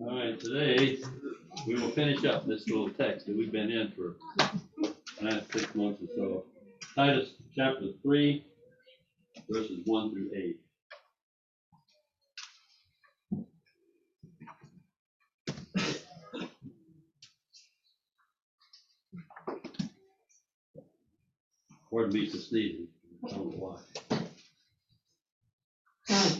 All right, today, we will finish up this little text that we've been in for the last six months or so. Titus chapter three, verses one through eight. Pardon me for sneezing, I don't know why.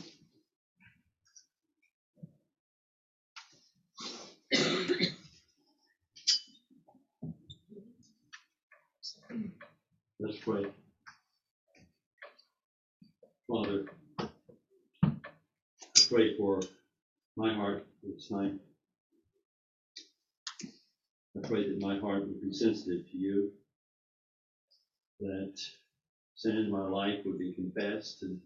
Let's pray. Father, I pray for my heart this night. I pray that my heart would be sensitive to you, that sin in my life would be confessed, and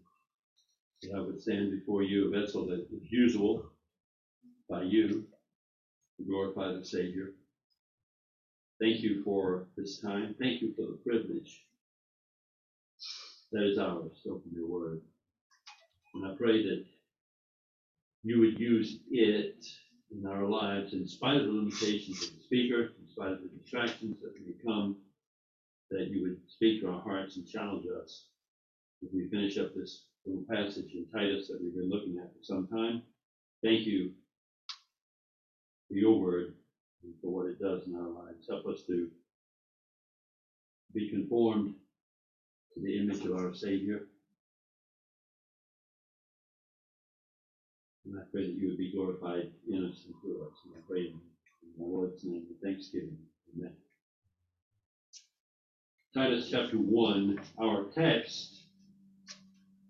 that I would stand before you, a vessel that is usable by you to glorify the Savior. Thank you for this time. Thank you for the privilege that is ours to open your word. And I pray that you would use it in our lives in spite of the limitations of the speaker, in spite of the distractions that may come, that you would speak to our hearts and challenge us as we finish up this little passage in Titus that we've been looking at for some time. Thank you for your word for what it does in our lives. Help us to be conformed to the image of our Savior. And I pray that you would be glorified in us and through us. And I pray in the Lord's name with thanksgiving. Amen. Titus chapter 1, our text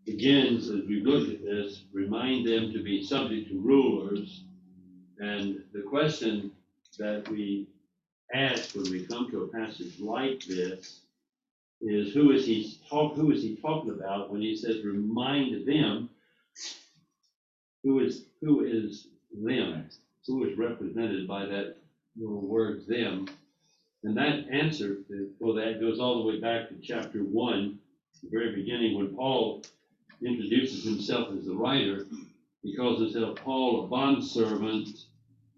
begins as we look at this, remind them to be subject to rulers. And the question that we ask when we come to a passage like this is who is he talk who is he talking about when he says remind them who is who is them who is represented by that little word them? And that answer for that goes all the way back to chapter one the very beginning when paul introduces himself as the writer he calls himself paul a bondservant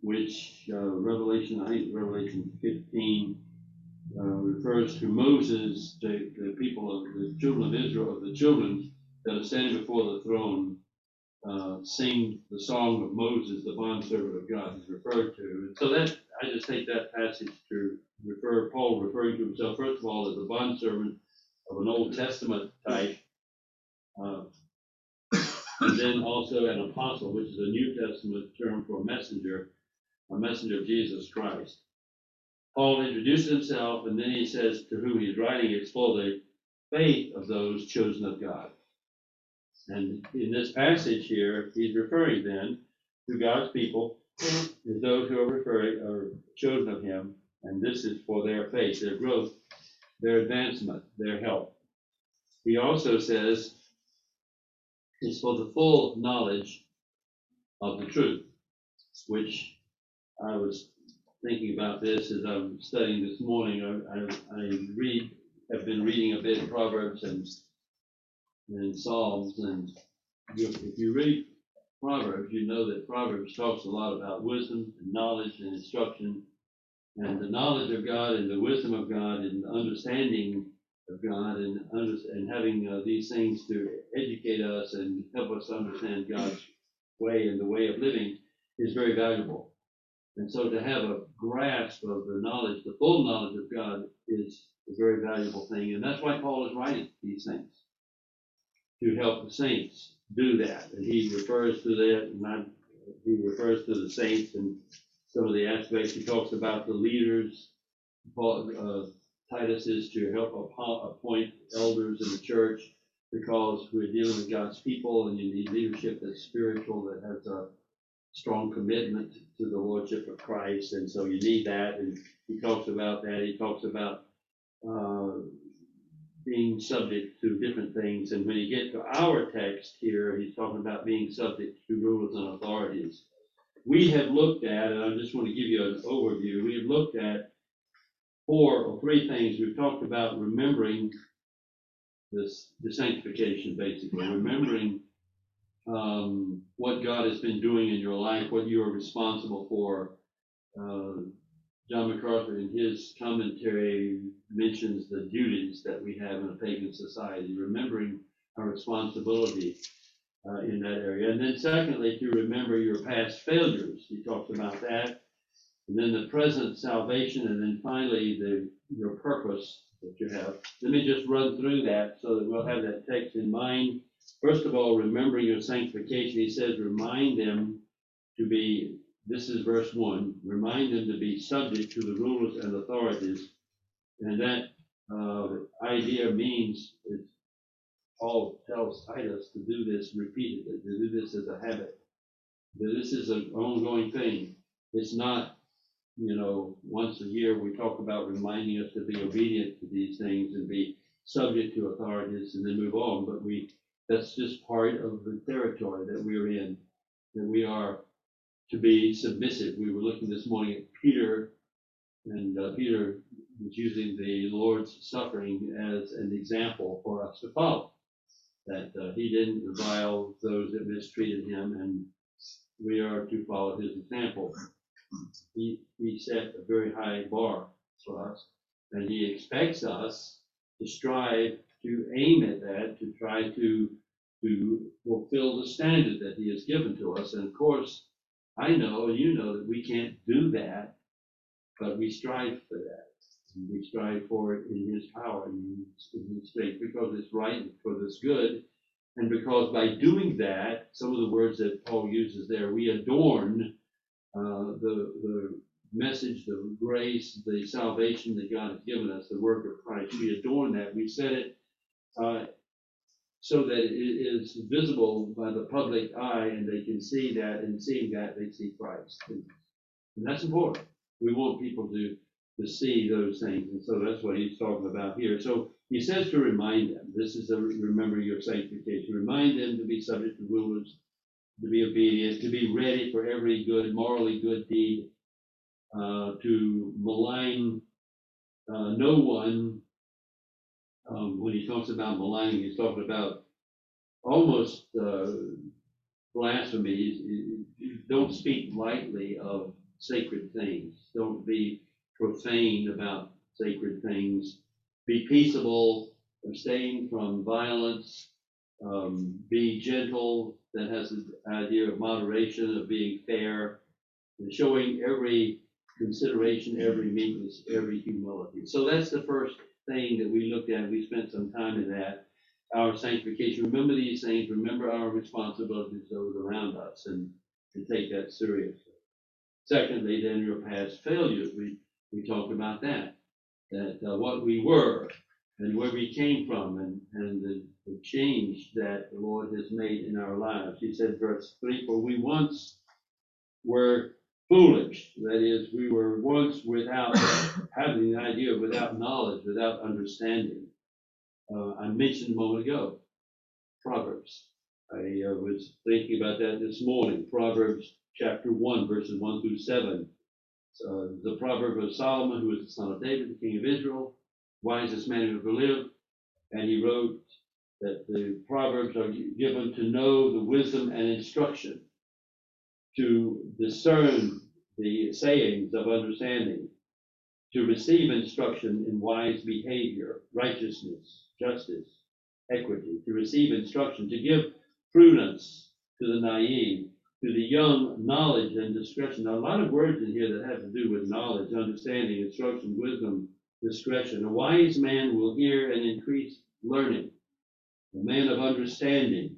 which uh, revelation i think revelation 15 uh, refers to Moses, the, the people of the children of Israel, of the children that are standing before the throne, uh, sing the song of Moses, the bondservant of God, is referred to. And so that I just take that passage to refer Paul referring to himself first of all as a bondservant of an Old Testament type, uh, and then also an apostle, which is a New Testament term for messenger, a messenger of Jesus Christ. Paul introduces himself and then he says to whom he's writing, it's for the faith of those chosen of God. And in this passage here, he's referring then to God's people as those who are referring are chosen of him, and this is for their faith, their growth, their advancement, their help. He also says it's for the full knowledge of the truth, which I was thinking about this as I'm studying this morning. I, I, I read, have been reading a bit of Proverbs and and Psalms, and you, if you read Proverbs, you know that Proverbs talks a lot about wisdom and knowledge and instruction, and the knowledge of God and the wisdom of God and the understanding of God and under, and having uh, these things to educate us and help us understand God's way and the way of living is very valuable. And so to have a grasp of the knowledge, the full knowledge of God is a very valuable thing. And that's why Paul is writing these things to help the saints do that. And he refers to that, and I, he refers to the saints and some of the aspects. He talks about the leaders. Paul, uh, Titus is to help appoint elders in the church because we're dealing with God's people and you need leadership that's spiritual, that has a strong commitment to the Lordship of Christ, and so you need that. And he talks about that. He talks about uh, being subject to different things. And when you get to our text here, he's talking about being subject to rulers and authorities. We have looked at, and I just want to give you an overview, we have looked at four or three things. We've talked about remembering this, the sanctification, basically, remembering um, what God has been doing in your life, what you are responsible for. Uh, John MacArthur, in his commentary, mentions the duties that we have in a pagan society, remembering our responsibility uh, in that area. And then, secondly, to remember your past failures. He talks about that. And then the present salvation, and then finally, the your purpose that you have. Let me just run through that so that we'll have that text in mind. First of all, remembering your sanctification, he says, remind them to be, this is verse one, remind them to be subject to the rulers and authorities. And that uh, idea means, Paul tells Titus to do this repeatedly, to do this as a habit. That this is an ongoing thing. It's not you know, once a year, we talk about reminding us to be obedient to these things and be subject to authorities and then move on. But we, that's just part of the territory that we're in, that we are to be submissive. We were looking this morning at Peter, and uh, Peter was using the Lord's suffering as an example for us to follow. That uh, he didn't revile those that mistreated him, and we are to follow his example he, he set a very high bar for us, and he expects us to strive to aim at that, to try to to fulfill the standard that he has given to us. And of course, I know, you know, that we can't do that, but we strive for that. We strive for it in his power in his, strength because it's right for this good. And because by doing that, some of the words that Paul uses there, we adorn uh, the, the message, the grace, the salvation that God has given us, the work of Christ. We adorn that. We set it uh, so that it is visible by the public eye and they can see that, and seeing that, they see Christ. And, that's important. We want people to, to see those things. And so that's what he's talking about here. So he says to remind them, this is a remember your sanctification. Remind them to be subject to rulers to be obedient, to be ready for every good, morally good deed, uh, to malign uh, no one. Um, when he talks about maligning, he's talking about almost uh, blasphemy. Don't speak lightly of sacred things. Don't be profane about sacred things. Be peaceable, abstain from violence, um, be gentle, that has the idea of moderation, of being fair, and showing every consideration, every meekness, every humility. So that's the first thing that we looked at. We spent some time in that. Our sanctification. Remember these things. Remember our responsibilities those around us, and to take that seriously. Secondly, then your past failures. We we talked about that. That uh, what we were and where we came from, and and the the change that the Lord has made in our lives. He said, verse 3 For we once were foolish. That is, we were once without having the idea, without knowledge, without understanding. Uh, I mentioned a moment ago Proverbs. I uh, was thinking about that this morning. Proverbs chapter 1, verses 1 through 7. Uh, the proverb of Solomon, who was the son of David, the king of Israel, wisest man who ever lived. And he wrote that the Proverbs are given to know the wisdom and instruction, to discern the sayings of understanding, to receive instruction in wise behavior, righteousness, justice, equity, to receive instruction, to give prudence to the naive, to the young knowledge and discretion. Now, a lot of words in here that have to do with knowledge, understanding, instruction, wisdom, discretion. A wise man will hear and increase learning a man of understanding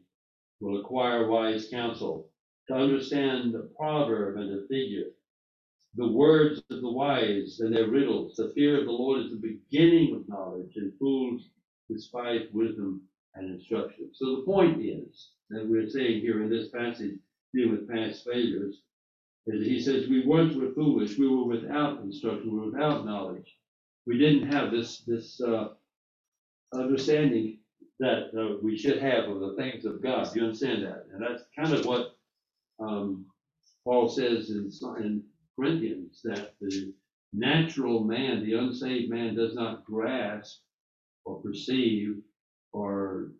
will acquire wise counsel. To understand the proverb and the figure, the words of the wise and their riddles. The fear of the Lord is the beginning of knowledge, and fools despise wisdom and instruction. So the point is that we're saying here in this passage, dealing with past failures, is he says we once were foolish, we were without instruction, we were without knowledge. We didn't have this this uh, understanding that uh, we should have of the things of God. You understand that? And that's kind of what um, Paul says in, in Corinthians that the natural man, the unsaved man, does not grasp or perceive or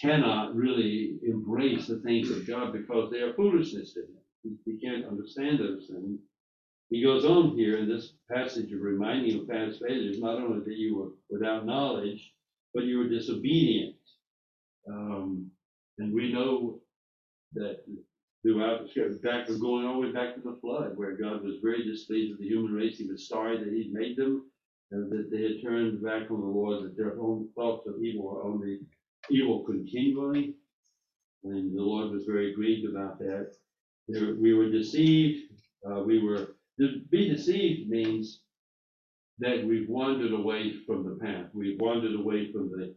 cannot really embrace the things of God because they are foolishness to him. He, can't understand those things. He goes on here in this passage of reminding of past failures, not only that you were without knowledge, but you were disobedient. Um, and we know that throughout the scripture, back we're going all the way back to the flood, where God was very displeased with the human race. He was sorry that He'd made them, and that they had turned back from the Lord, that their own thoughts of evil were only evil continually. And the Lord was very grieved about that. There, we were deceived. Uh, we were to be deceived means that we've wandered away from the path. We've wandered away from the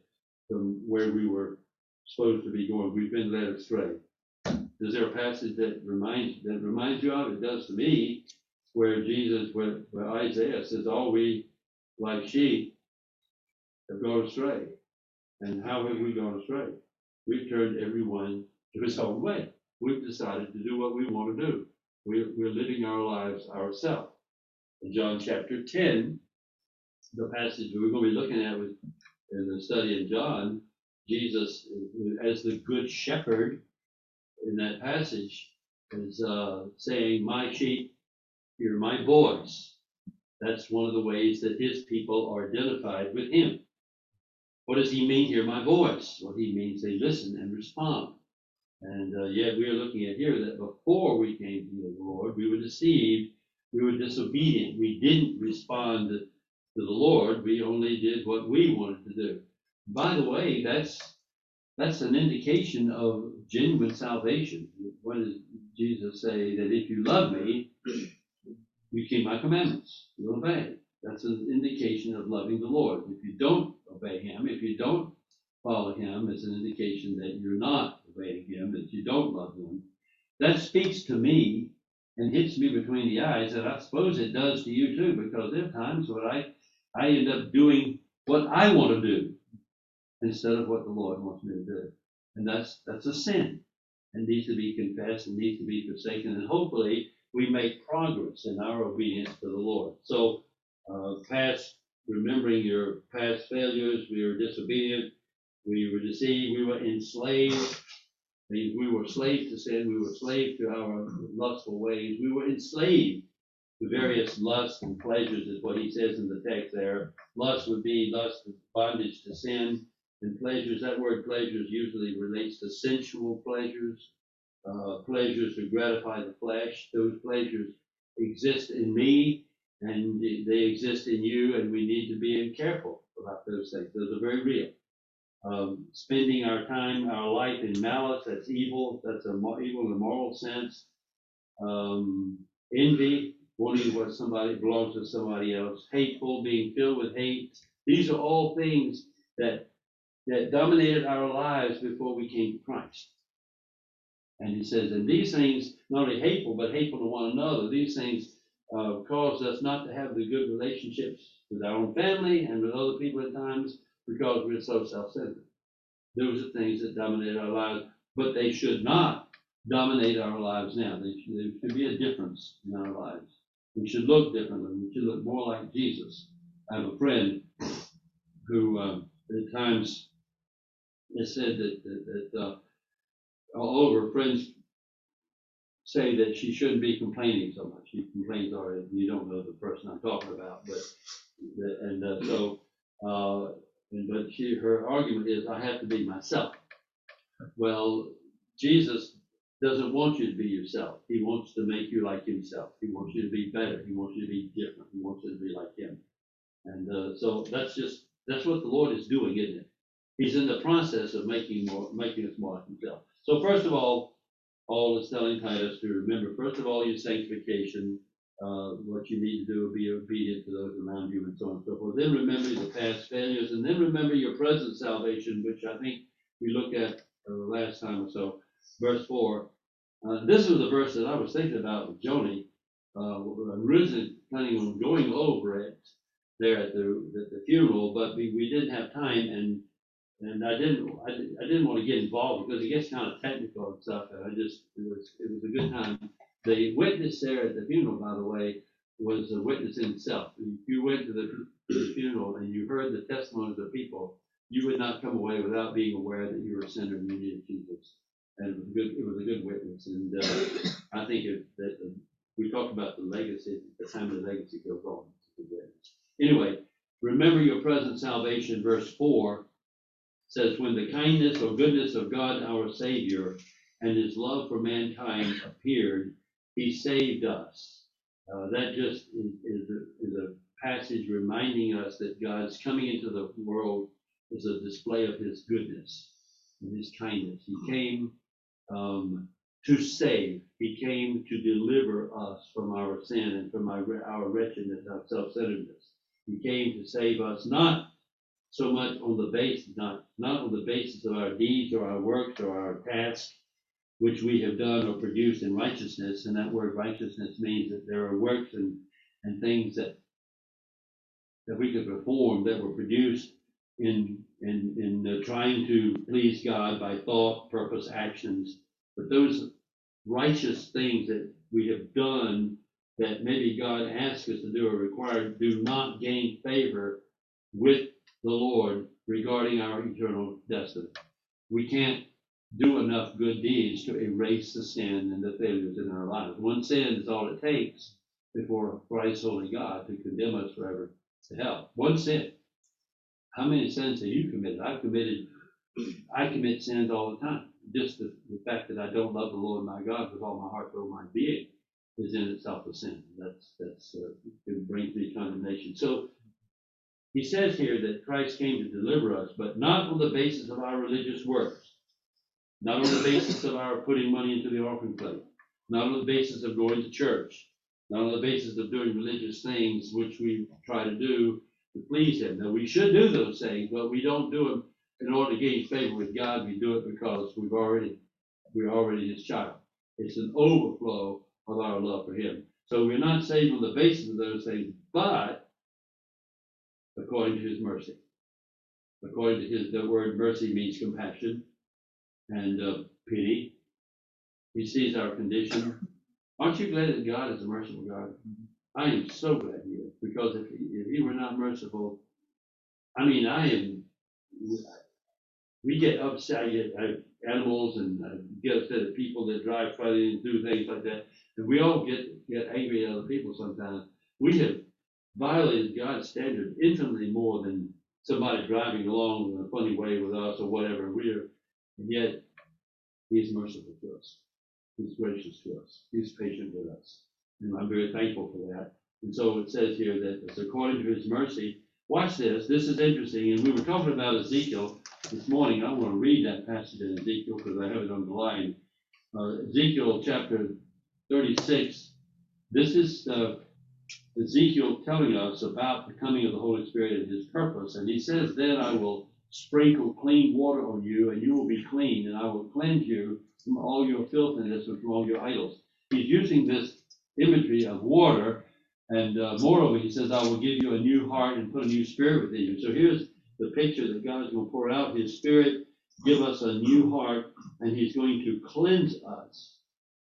from where we were supposed to be going. We've been led astray. Is there a passage that reminds that reminds you of? It does to me, where Jesus, where, where Isaiah says, "All we like sheep have gone astray." And how have we gone astray? We've turned everyone to his own way. We've decided to do what we want to do. We're, we're living our lives ourselves. In John chapter 10, the passage we're going to be looking at in the study in John, Jesus, as the good shepherd in that passage, is uh, saying, My sheep hear my voice. That's one of the ways that his people are identified with him. What does he mean hear my voice? Well, he means they listen and respond. And uh, yet we are looking at here that before we came to the Lord, we were deceived, we were disobedient, we didn't respond to the Lord, we only did what we wanted to do. By the way, that's that's an indication of genuine salvation. What does Jesus say? That if you love me, you keep my commandments, you obey. That's an indication of loving the Lord. If you don't obey him, if you don't follow him, it's an indication that you're not obeying him, that you don't love him. That speaks to me and hits me between the eyes, and I suppose it does to you too, because there are times when I, I end up doing what I want to do instead of what the Lord wants me to do. And that's that's a sin and needs to be confessed and needs to be forsaken. And hopefully we make progress in our obedience to the Lord. So uh, past remembering your past failures, we were disobedient, we were deceived, we were enslaved. We were slaves to sin, we were slaves to our lustful ways, we were enslaved to various lusts and pleasures, is what he says in the text there. Lust would be lust, bondage to sin, and pleasures. That word pleasures usually relates to sensual pleasures, uh, pleasures to gratify the flesh. Those pleasures exist in me, and they exist in you, and we need to be careful about those things. Those are very real. Um, spending our time, our life in malice, that's evil. That's a evil in a moral sense. Um, envy, wanting what somebody belongs to somebody else. Hateful, being filled with hate. These are all things that that dominated our lives before we came to Christ. And he says, and these things, not only hateful, but hateful to one another, these things uh, cause us not to have the good relationships with our own family and with other people at times because we're so self-centered. Those are things that dominate our lives, but they should not dominate our lives now. There should, there should be a difference in our lives. We should look differently. We should look more like Jesus. I have a friend who uh, at times has said that, that, that uh, all of her friends say that she shouldn't be complaining so much. She complains already. You don't know the person I'm talking about, but and uh, so uh, and but she her argument is I have to be myself. Well, Jesus doesn't want you to be yourself. He wants to make you like himself. He wants you to be better. He wants you to be different. He wants you to be like him. And uh, so that's just that's what the Lord is doing, isn't it? He's in the process of making more making us more like himself. So first of all, Paul is telling Titus to remember, first of all, your sanctification, uh, what you need to do, be obedient to those around you, and so on and so forth. Then remember the past failures, and then remember your present salvation, which I think we looked at uh, last time or so, verse 4. Uh, this was the verse that I was thinking about with Joni. Uh, originally planning on going over it there at the, the funeral, but we, we didn't have time, and and I didn't, I, I didn't want to get involved because it gets kind of technical and stuff, and I just, it was, it was a good time. The witness there at the funeral, by the way, was a witness in itself. If you went to the, to the funeral and you heard the testimonies of the people, you would not come away without being aware that you were a sinner and you needed Jesus. And it was a good, it was a good witness. And uh, I think it, that uh, we talked about the legacy, the time the legacy goes on. Anyway, remember your present salvation, verse 4 says, When the kindness or goodness of God our Savior and his love for mankind appeared, he saved us. Uh, that just is, is, a, is a passage reminding us that God's coming into the world is a display of his goodness and his kindness. He came um, to save. He came to deliver us from our sin and from our, our wretchedness, our self-centeredness. He came to save us not so much on the basis, not, not on the basis of our deeds or our works or our tasks, which we have done or produced in righteousness. And that word righteousness means that there are works and, and things that that we could perform that were produced in in in uh, trying to please God by thought, purpose, actions. But those righteous things that we have done that maybe God asks us to do or required do not gain favor with the Lord regarding our eternal destiny. We can't do enough good deeds to erase the sin and the failures in our lives. One sin is all it takes before Christ, holy God, to condemn us forever to hell. One sin. How many sins have you committed? I've committed, I commit sins all the time. Just the, the fact that I don't love the Lord my God with all my heart, all my being, is in itself a sin. That's that's uh, it brings me condemnation. So he says here that Christ came to deliver us, but not on the basis of our religious works, not on the basis of our putting money into the offering plate, not on the basis of going to church, not on the basis of doing religious things which we try to do to please Him. Now, we should do those things, but we don't do them in order to gain favor with God. We do it because we've already we're already His child. It's an overflow of our love for Him. So we're not saved on the basis of those things, but according to His mercy. According to His, the word mercy means compassion and uh, pity. He sees our condition. Aren't you glad that God is a merciful God? I am so glad he is, because if he, if he were not merciful, I mean, I am, we get upset, I get I, animals and get upset at people that drive funny and do things like that. And we all get, get angry at other people sometimes. We have violated God's standard infinitely more than somebody driving along in a funny way with us or whatever. We are, and yet He's merciful to us. He's gracious to us. He's patient with us. And I'm very thankful for that. And so it says here that it's according to his mercy. Watch this. This is interesting. And we were talking about Ezekiel this morning. I want to read that passage in Ezekiel because I have it on underlined. Uh, Ezekiel chapter 36. This is uh, Ezekiel telling us about the coming of the Holy Spirit and his purpose. And he says, Then I will sprinkle clean water on you, and you will be clean, and I will cleanse you from all your filthiness and from all your idols. He's using this imagery of water, and uh, moreover, he says, I will give you a new heart and put a new spirit within you. So here's the picture that God is going to pour out His Spirit, give us a new heart, and He's going to cleanse us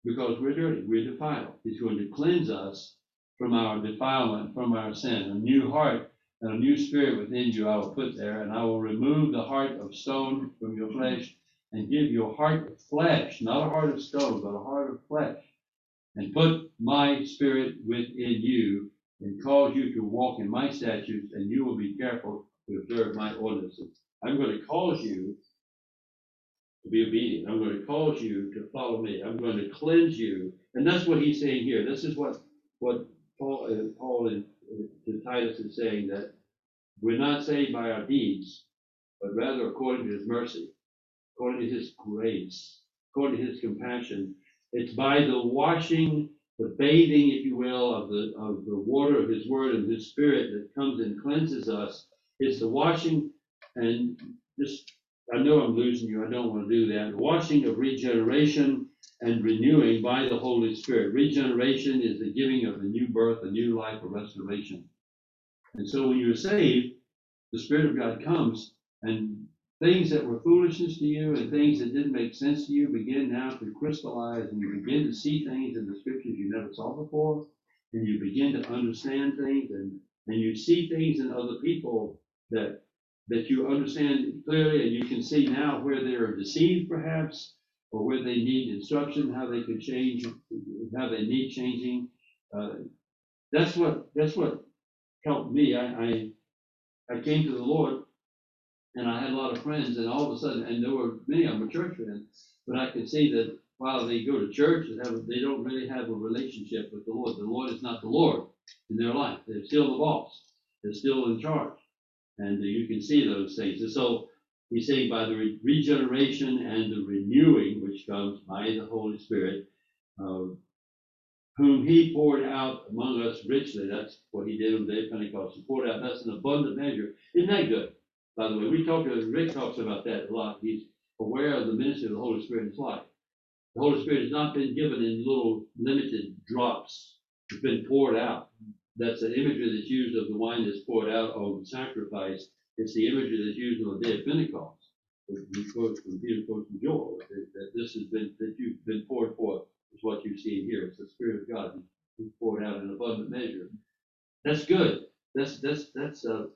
because we're dirty, we're defiled. He's going to cleanse us from our defilement, from our sin. A new heart and a new spirit within you I will put there, and I will remove the heart of stone from your flesh and give you a heart of flesh, not a heart of stone, but a heart of flesh, and put my spirit within you and cause you to walk in my statutes, and you will be careful to observe my ordinances. I'm going to cause you to be obedient. I'm going to cause you to follow me. I'm going to cleanse you. And that's what he's saying here. This is what, what Paul, uh, Paul in, to Titus is saying that we're not saved by our deeds, but rather according to his mercy, according to his grace, according to his compassion. It's by the washing, the bathing, if you will, of the of the water of his word and his spirit that comes and cleanses us. It's the washing and just I know I'm losing you. I don't want to do that. The washing of regeneration and renewing by the Holy Spirit. Regeneration is the giving of a new birth, a new life, a restoration. And so when you're saved, the Spirit of God comes and things that were foolishness to you and things that didn't make sense to you begin now to crystallize and you begin to see things in the scriptures you never saw before and you begin to understand things and, and you see things in other people that that you understand clearly and you can see now where they're deceived perhaps, or where they need instruction, how they could change, how they need changing. Uh, That's what, that's what helped me. I, I, I came to the Lord and I had a lot of friends and all of a sudden, and there were many of them church friends, but I could see that while they go to church have, they don't really have a relationship with the Lord. The Lord is not the Lord in their life. They're still the boss. They're still in charge. And you can see those things. And so he's saying by the re- regeneration and the renewing, which comes by the Holy Spirit, uh, whom he poured out among us richly. That's what he did on the day of Pentecost. He poured out, that's an abundant measure. Isn't that good? By the way, we talk, to Rick talks about that a lot. He's aware of the ministry of the Holy Spirit in his life. The Holy Spirit has not been given in little limited drops. It's been poured out. That's the imagery that's used of the wine that's poured out on the sacrifice. It's the imagery that's used on the day of Pentecost. From Peter quotes from Joel that, that this has been that you've been poured forth is what you see here. It's the Spirit of God who's poured out in abundant measure. That's good. That's that's that's uh,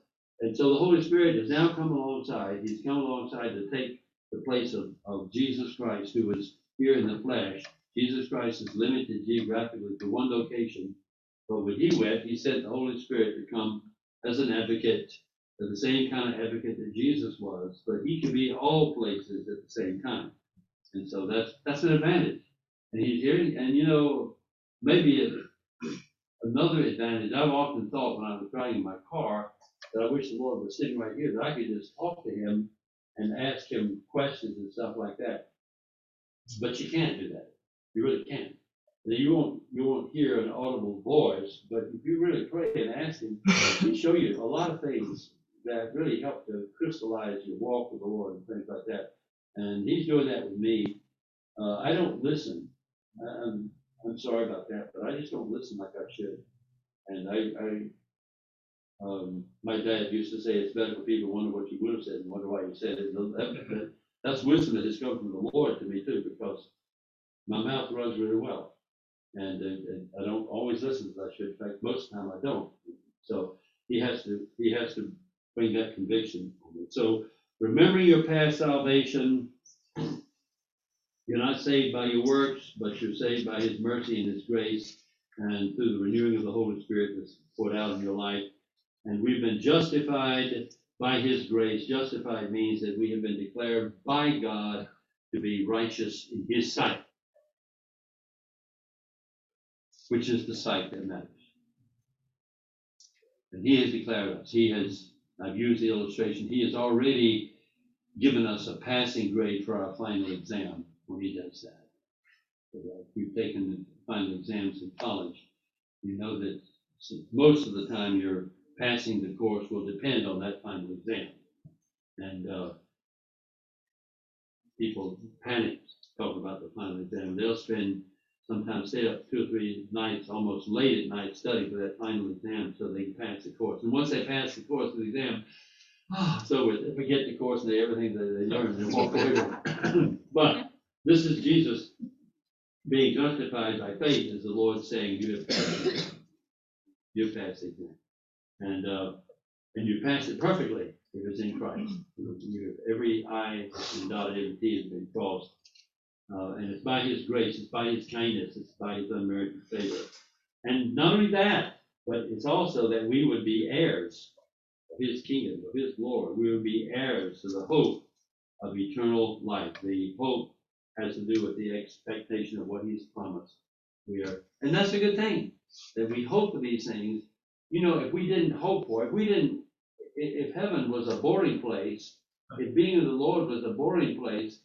and so the Holy Spirit has now come alongside. He's come alongside to take the place of, of Jesus Christ, who was here in the flesh. Jesus Christ is limited geographically to one location, but when he went, he sent the Holy Spirit to come as an advocate, the same kind of advocate that Jesus was, but he could be all places at the same time. And so that's that's an advantage. And he's here, and you know, maybe a, another advantage. I've often thought when I was driving my car that I wish the Lord was sitting right here, that I could just talk to him and ask him questions and stuff like that. But you can't do that. You really can't. You won't you won't hear an audible voice, but if you really pray and ask him, he'll show you a lot of things that really help to crystallize your walk with the Lord and things like that. And he's doing that with me. Uh, I don't listen. I'm, I'm sorry about that, but I just don't listen like I should. And I, I um, my dad used to say it's better for people to wonder what you would have said and wonder why you said it. That- that- That's wisdom that has come from the Lord to me too, because my mouth runs really well. And, and, and I don't always listen as I should. In fact, most of the time I don't. So he has to, he has to bring that conviction. So remembering your past salvation, you're not saved by your works, but you're saved by his mercy and his grace and through the renewing of the Holy Spirit that's poured out in your life. And we've been justified by his grace. Justified means that we have been declared by God to be righteous in his sight, which is the sight that matters. And he has declared us. He has, I've used the illustration, he has already given us a passing grade for our final exam when he does that. So, uh, If you've taken the final exams in college, you know that most of the time your passing the course will depend on that final exam. And, uh, people panic, talk about the final exam. They'll spend, sometimes stay up two or three nights, almost late at night studying for that final exam so they can pass the course. And once they pass the course of the exam, ah, so they forget the course and they, everything that they learned and walk away with. But this is Jesus being justified by faith, is the Lord saying, you have passed the exam. You have passed the exam. And, uh, and you pass it perfectly if it's in Christ. Every I been dotted, every T has been crossed. Uh, and it's by his grace, it's by his kindness, it's by his unmerited favor. And not only that, but it's also that we would be heirs of his kingdom, of his glory. We would be heirs to the hope of eternal life. The hope has to do with the expectation of what he's promised. We are, and that's a good thing, that we hope for these things. You know, if we didn't hope for if we didn't, if heaven was a boring place, if being of the Lord was a boring place,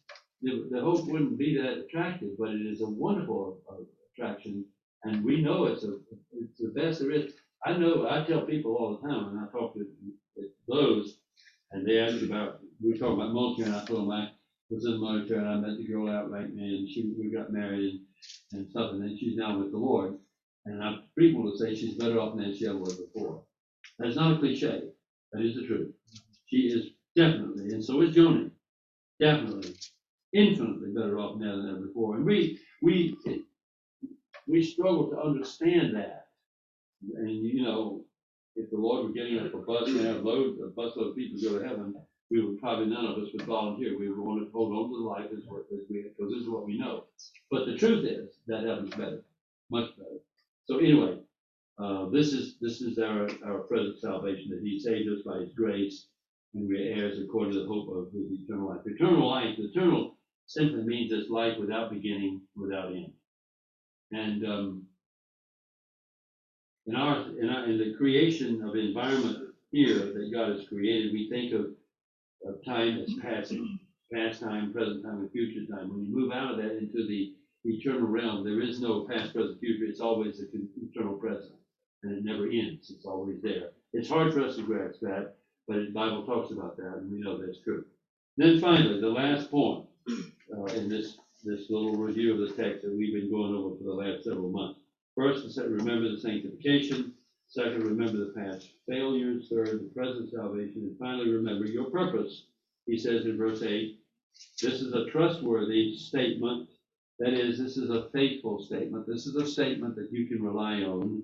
the, the hope wouldn't be that attractive, but it is a wonderful uh, attraction. And we know it's a, it's the best there is. I know, I tell people all the time and I talk to those, and they ask about, we talk about military, and I told them I was in the military, and I met the girl outright, and she, we got married and, and stuff, and then she's now with the Lord. And I'm frequent say she's better off than she ever was before. That's not a cliche. That is the truth. She is definitely, and so is Joni, definitely, infinitely better off now than ever before. And we, we, we struggle to understand that. And, you know, if the Lord were getting up a bus and have load, a busload of people go to heaven, we would probably, none of us would volunteer. We would want to hold on to life as, what- as we, because this is what we know. But the truth is, that heaven's better, much better. So anyway, uh, this is, this is our, our present salvation, that he saved us by his grace, and we're heirs according to the hope of his eternal life. Eternal life, eternal simply means it's life without beginning, without end. And, um, in our, in our, in the creation of environment here that God has created, we think of, of time as passing, past time, present time, and future time. When you move out of that into the eternal realm, there is no past, present, future. It's always the eternal present, and it never ends. It's always there. It's hard for us to grasp that, but the Bible talks about that, and we know that's true. Then finally, the last point uh, in this this little review of the text that we've been going over for the last several months. First, said, remember the sanctification. Second, remember the past failures. Third, the present salvation. And finally, remember your purpose. He says in verse 8, this is a trustworthy statement. That is, this is a faithful statement. This is a statement that you can rely on,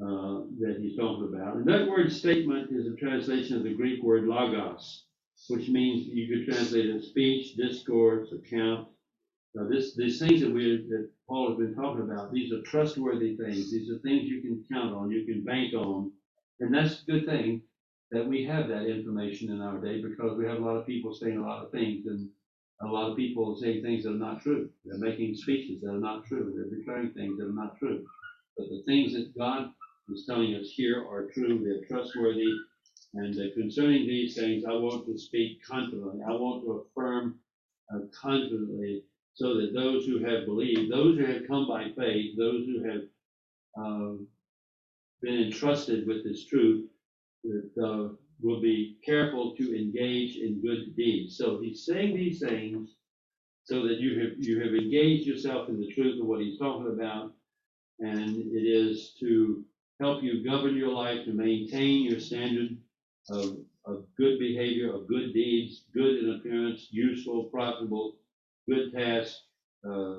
uh, that he's talking about. And that word statement is a translation of the Greek word logos, which means you could translate it speech, discourse, account. Now, this, these things that we, that Paul has been talking about, these are trustworthy things. These are things you can count on, you can bank on. And that's a good thing that we have that information in our day because we have a lot of people saying a lot of things and a lot of people saying things that are not true. They're making speeches that are not true. They're declaring things that are not true. But the things that God is telling us here are true. They're trustworthy. And uh, concerning these things, I want to speak confidently. I want to affirm uh, confidently so that those who have believed, those who have come by faith, those who have um, been entrusted with this truth, that uh, will be careful to engage in good deeds. So he's saying these things so that you have you have engaged yourself in the truth of what he's talking about, and it is to help you govern your life to maintain your standard of, of good behavior, of good deeds, good in appearance, useful, profitable, good tasks, uh,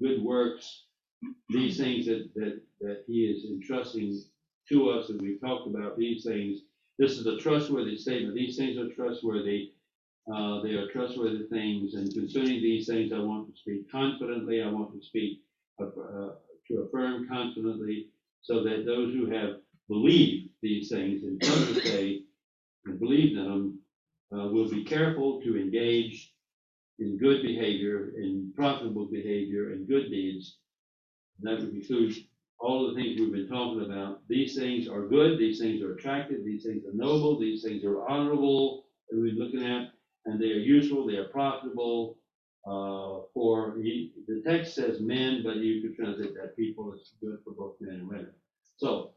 good works, these things that, that, that he is entrusting to us, and we've talked about these things. This is a trustworthy statement. These things are trustworthy. Uh, they are trustworthy things, and concerning these things, I want to speak confidently. I want to speak uh, to affirm confidently, so that those who have believed these things and come to faith and believed in them uh, will be careful to engage in good behavior, in profitable behavior, and good deeds. And That would include all the things we've been talking about. These things are good, these things are attractive, these things are noble, these things are honorable that we're looking at, and they are useful, they are profitable. Uh, for he, the text says men, but you could translate that people. It's good for both men and women. So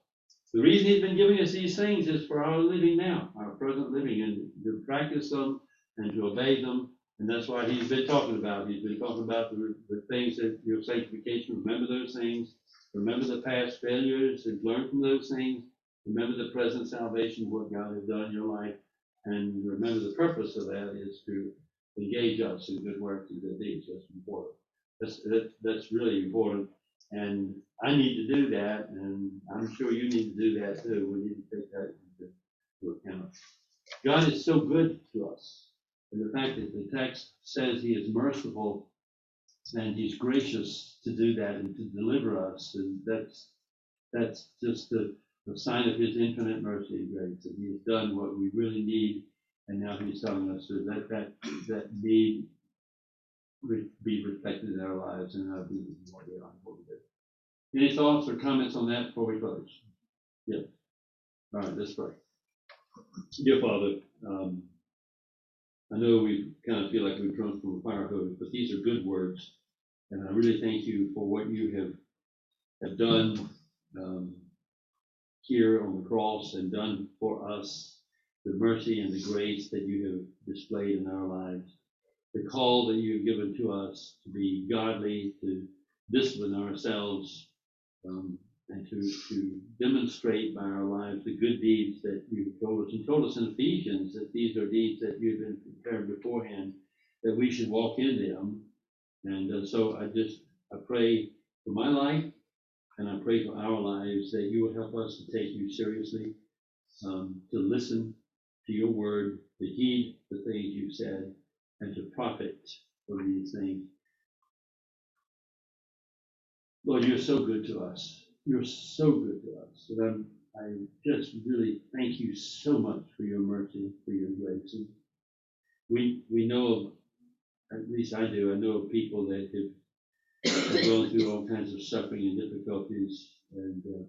the reason he's been giving us these things is for our living now, our present living, and to practice them and to obey them. And that's why he's been talking about. He's been talking about the, the things that your sanctification. Remember those things. Remember the past failures and learn from those things. Remember the present salvation, what God has done in your life. And remember the purpose of that is to engage us in good works and good deeds. That's important. That's, that, that's really important. And I need to do that, and I'm sure you need to do that too. We need to take that into, account. God is so good to us. And the fact that the text says he is merciful and he's gracious to do that and to deliver us, and that's that's just the, sign of his infinite mercy and grace. That he has done what we really need, and now he's telling us to let that that need be reflected in our lives and our what we are. Any thoughts or comments on that before we close? Yeah. All right, let's pray. Dear Father, um, I know we kind of feel like we've drunk from a fire hose, but these are good words. And I really thank you for what you have, have done um, here on the cross and done for us, the mercy and the grace that you have displayed in our lives, the call that you have given to us to be godly, to discipline ourselves, um, and to, to demonstrate by our lives the good deeds that you've told us. And told us in Ephesians that these are deeds that you've been prepared beforehand, that we should walk in them. And uh, so I just, I pray for my life, And I pray for our lives that you will help us to take you seriously, um, to listen to your word, to heed the things you've said, and to profit from these things. Lord, you're so good to us. You're so good to us. And I'm, I just really thank you so much for your mercy, for your grace. And we, we know at least I do, I know of people that have have gone through all kinds of suffering and difficulties. And uh,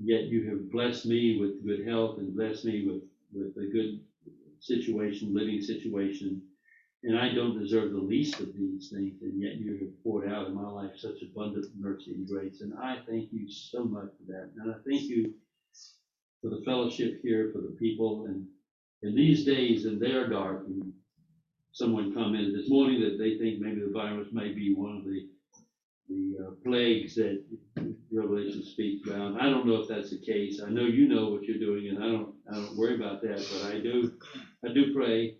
yet you have blessed me with good health and blessed me with, with a good situation, living situation. And I don't deserve the least of these things, and yet you have poured out in my life such abundant mercy and grace. And I thank you so much for that. And I thank you for the fellowship here, for the people. And in these days, and they are dark, and someone commented this morning that they think maybe the virus may be one of the the uh, plagues that Revelation speaks about. I don't know if that's the case. I know you know what you're doing, and I don't I don't worry about that. But I do I do pray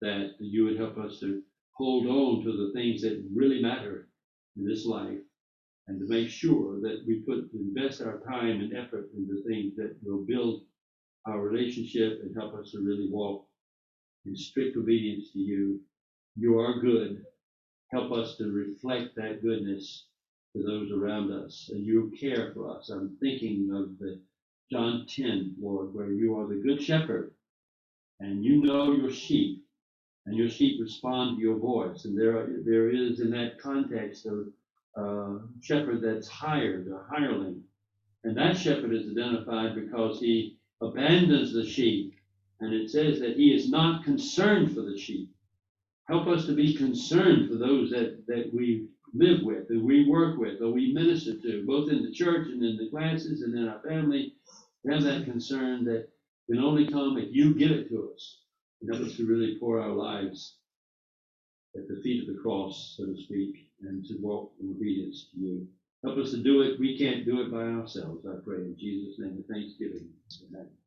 that you would help us to hold on to the things that really matter in this life, and to make sure that we put invest our time and effort into things that will build our relationship and help us to really walk in strict obedience to you. You are good. Help us to reflect that goodness to those around us, and you care for us. I'm thinking of the John 10, Lord, where you are the good shepherd, and you know your sheep, and your sheep respond to your voice. And there, there is in that context a uh, shepherd that's hired, a hireling, and that shepherd is identified because he abandons the sheep, and it says that he is not concerned for the sheep. Help us to be concerned for those that, that we live with, that we work with, that we minister to, both in the church and in the classes and in our family. Have that concern that can only come if you give it to us. And help us to really pour our lives at the feet of the cross, so to speak, and to walk in obedience to you. Help us to do it. We can't do it by ourselves, I pray in Jesus' name with thanksgiving. Amen.